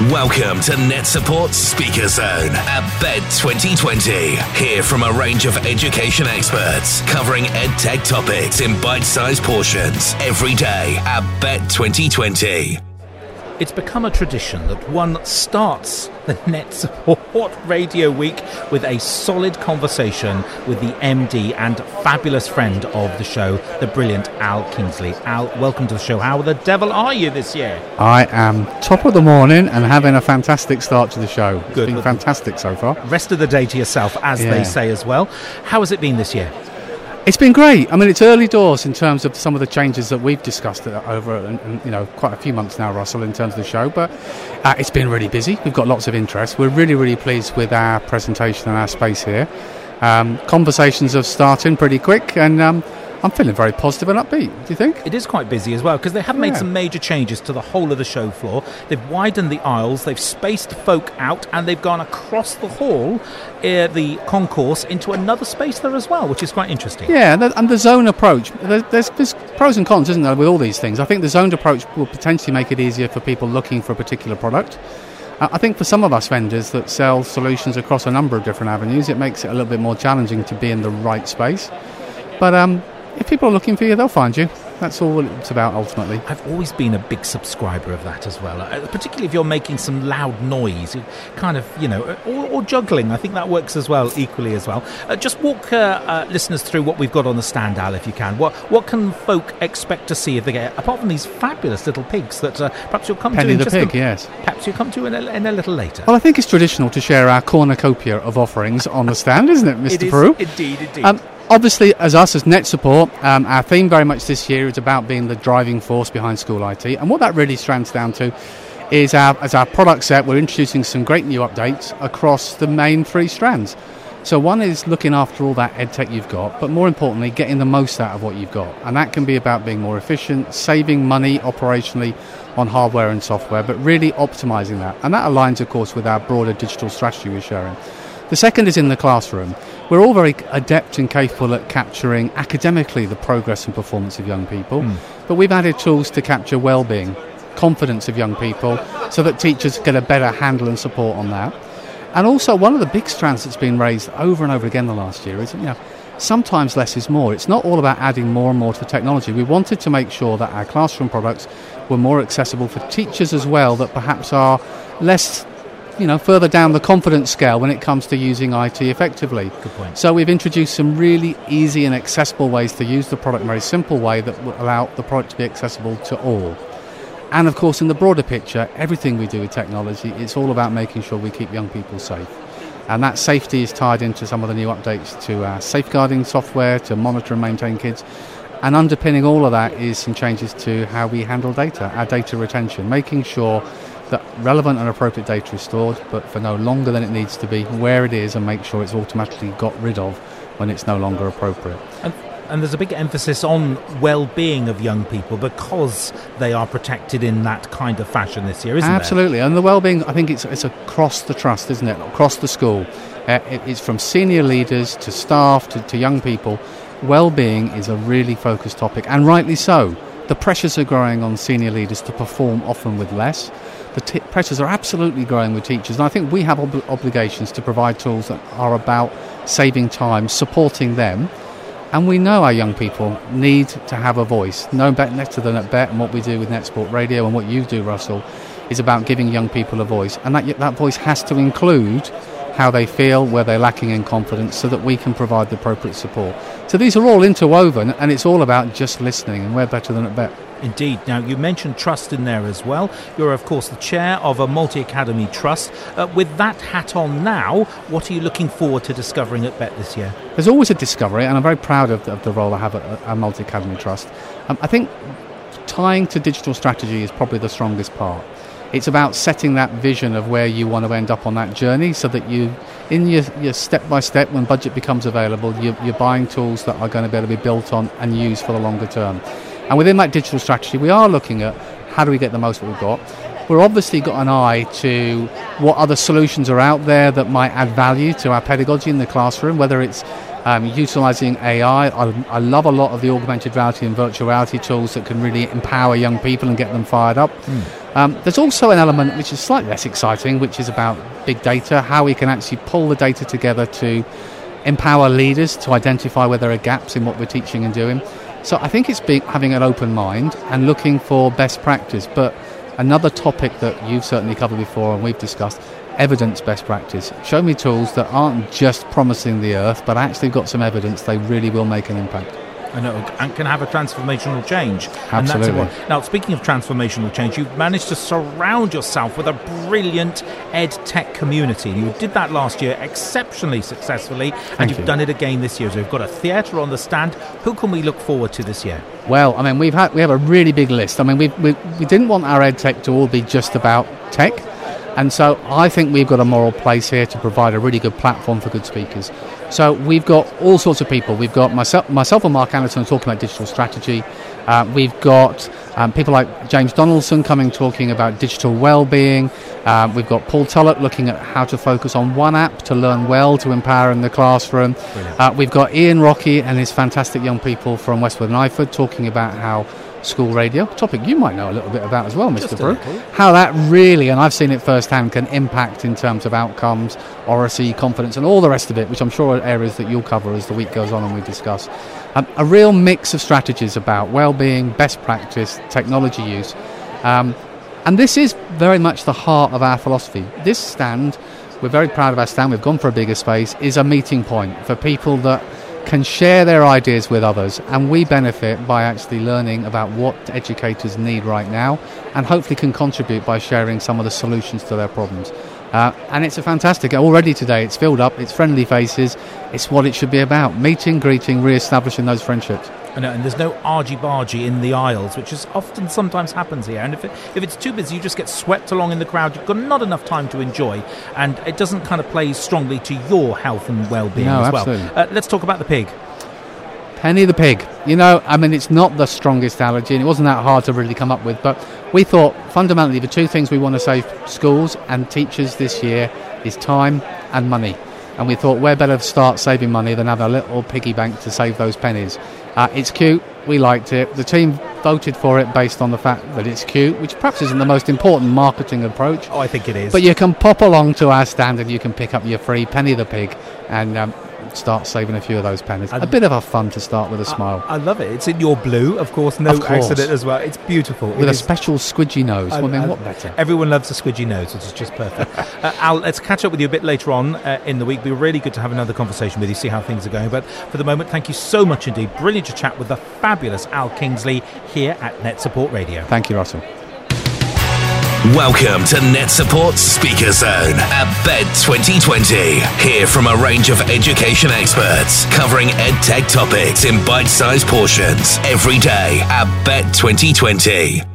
Welcome to NetSupport Speaker Zone at Bett 2020. Hear from a range of education experts covering EdTech topics in bite sized portions every day at Bett 2020. It's become a tradition that one starts the NetSupport Radio Week with a solid conversation with the MD and fabulous friend of the show, the brilliant Al Kingsley. Al, welcome to the show. How the devil are you this year? I am top of the morning and having a fantastic start to the show. It's Good. been fantastic so far. Rest of the day to yourself, as Yeah. they say as well. How has it been this year? It's been great. I mean, it's early doors in terms of some of the changes that we've discussed over, you know, quite a few months now, Russell, in terms of the show. But uh, it's been really busy. We've got lots of interest. We're really, really pleased with our presentation and our space here. Um, conversations are starting pretty quick, and um, I'm feeling very positive and upbeat. Do you think? It is quite busy as well because they have made Yeah. some major changes to the whole of the show floor. They've widened the aisles, they've spaced folk out, and they've gone across the hall, uh, the concourse, into another space there as well, which is quite interesting. Yeah, and the, zone approach. There's, there's, there's pros and cons, isn't there, with all these things? I think the zoned approach will potentially make it easier for people looking for a particular product. I think for some of us vendors that sell solutions across a number of different avenues, it makes it a little bit more challenging to be in the right space. But um, if people are looking for you, they'll find you. That's all it's about ultimately. I've always been a big subscriber of that as well, uh, particularly if you're making some loud noise, kind of, you know, or, or juggling. I think that works as well, equally as well. Uh, just walk uh, uh, listeners through what we've got on the stand, Al, if you can. What what can folk expect to see if they get, apart from these fabulous little pigs that uh, perhaps you'll come Penny to in the just pig, a, yes. perhaps you'll come to in a, in a little later. Well, I think it's traditional to share our cornucopia of offerings on the stand, isn't it, Mr. It Prue? indeed, indeed. Um, obviously, as us, as NetSupport, um, our theme very much this year is about being the driving force behind school IT. And what that really strands down to is our, as our product set, we're introducing some great new updates across the main three strands. So one is looking after all that edtech you've got, but more importantly, getting the most out of what you've got. And that can be about being more efficient, saving money operationally on hardware and software, but really optimizing that. And that aligns, of course, with our broader digital strategy we're sharing. The second is in the classroom. We're all very adept and capable at capturing academically the progress and performance of young people, hmm. but we've added tools to capture well-being, confidence of young people, so that teachers get a better handle and support on that. And also, one of the big strands that's been raised over and over again the last year is, you know, sometimes less is more. It's not all about adding more and more to the technology. We wanted to make sure that our classroom products were more accessible for teachers as well, that perhaps are less, you know, further down the confidence scale when it comes to using IT effectively. Good point. So we've introduced some really easy and accessible ways to use the product in a very simple way that will allow the product to be accessible to all. And of course, in the broader picture, everything we do with technology, it's all about making sure we keep young people safe. And that safety is tied into some of the new updates to our safeguarding software, to monitor and maintain kids. And underpinning all of that is some changes to how we handle data, our data retention, making sure that relevant and appropriate data is stored, but for no longer than it needs to be, where it is, and make sure it's automatically got rid of when it's no longer appropriate. And, and there's a big emphasis on well-being of young people because they are protected in that kind of fashion this year, isn't it? Absolutely, and the well-being. I think it's it's across the trust, isn't it? Across the school, uh, it, it's from senior leaders to staff to, to young people. Well-being is a really focused topic, and rightly so. The pressures are growing on senior leaders to perform often with less. The t- pressures are absolutely growing with teachers, and I think we have ob- obligations to provide tools that are about saving time, supporting them, and we know our young people need to have a voice. No better than at Bett and what we do with NetSupport Radio and what you do, Russell, is about giving young people a voice. And that, that voice has to include how they feel, where they're lacking in confidence, so that we can provide the appropriate support. So these are all interwoven, and it's all about just listening, and we're better than at Bett. Indeed. Now, you mentioned trust in there as well. You're, of course, the chair of a multi academy trust. Uh, with that hat on now, what are you looking forward to discovering at Bett this year? There's always a discovery, and I'm very proud of, of the role I have at our Multi Academy Trust. Um, I think tying to digital strategy is probably the strongest part. It's about setting that vision of where you want to end up on that journey so that you, in your, your step by step, when budget becomes available, you, you're buying tools that are going to be able to be built on and used for the longer term. And within that digital strategy, we are looking at how do we get the most that we've got. We've obviously got an eye to what other solutions are out there that might add value to our pedagogy in the classroom, whether it's um, utilizing AI. I, I love a lot of the augmented reality and virtual reality tools that can really empower young people and get them fired up. Um, there's also an element which is slightly less exciting, which is about big data, how we can actually pull the data together to empower leaders to identify where there are gaps in what we're teaching and doing. So I think it's being, having an open mind and looking for best practice. But another topic that you've certainly covered before and we've discussed evidence best practice. Show me tools that aren't just promising the earth, but actually got some evidence they really will make an impact and, uh, and can have a transformational change. Absolutely. now, speaking of transformational change, you've managed to surround yourself with a brilliant ed tech community. You did that last year exceptionally successfully, Thank and you've you. done it again this year. So we've got a theatre on the stand. Who can we look forward to this year? Well, I mean, we've had we have a really big list. I mean, we we, we didn't want our ed tech to all be just about tech. And so I think we've got a moral place here to provide a really good platform for good speakers. So we've got all sorts of people. We've got myself, myself and Mark Anderson talking about digital strategy. Uh, we've got um, people like James Donaldson coming talking about digital well-being. Uh, we've got Paul Tullett looking at how to focus on one app to learn well to empower in the classroom. Uh, we've got Ian Rocky and his fantastic young people from Westwood and Iford talking about how school radio, topic you might know a little bit about as well, Mr. Just Prue. How that really, and I've seen it firsthand, can impact in terms of outcomes, oracy, confidence, and all the rest of it, which I'm sure are areas that you'll cover as the week goes on and we discuss. Um, a real mix of strategies about well-being, best practice, technology use. Um, and this is very much the heart of our philosophy. This stand, we're very proud of our stand, we've gone for a bigger space, is a meeting point for people that can share their ideas with others. And we benefit by actually learning about what educators need right now and hopefully can contribute by sharing some of the solutions to their problems. Uh, and it's a fantastic, already today it's filled up, it's friendly faces, it's what it should be about meeting, greeting, re establishing those friendships. And, and there's no argy bargy in the aisles, which is often sometimes happens here. And if, it, if it's too busy, you just get swept along in the crowd. You've got not enough time to enjoy, and it doesn't kind of play strongly to your health and well-being No, as well. Uh, let's talk about the pig. Penny the pig. You know, I mean, it's not the strongest allergy, and it wasn't that hard to really come up with. But we thought fundamentally the two things we want to save schools and teachers this year is time and money. And we thought where better to start saving money than have a little piggy bank to save those pennies. Uh, it's cute. We liked it. The team voted for it based on the fact that it's cute, which perhaps isn't the most important marketing approach. Oh, I think it is. But you can pop along to our stand and you can pick up your free Penny the Pig and um, start saving a few of those pennies. I- a bit of a fun to start with a smile. I love it. It's in your blue, of course. No Of course. accident as well. It's beautiful. with It a is- special squidgy nose. I- Well, I mean, I- what better? Everyone loves a squidgy nose, which is just perfect. uh, Al, let's catch up with you a bit later on uh, in the week. It'll be really good to have another conversation with you, see how things are going. But for the moment, thank you so much indeed. Brilliant to chat with the fabulous Al Kingsley here at NetSupport Radio. Thank you, Russell. Welcome to NetSupport Speaker Zone at Bett 2020. Hear from a range of education experts covering ed tech topics in bite sized portions every day at Bett 2020.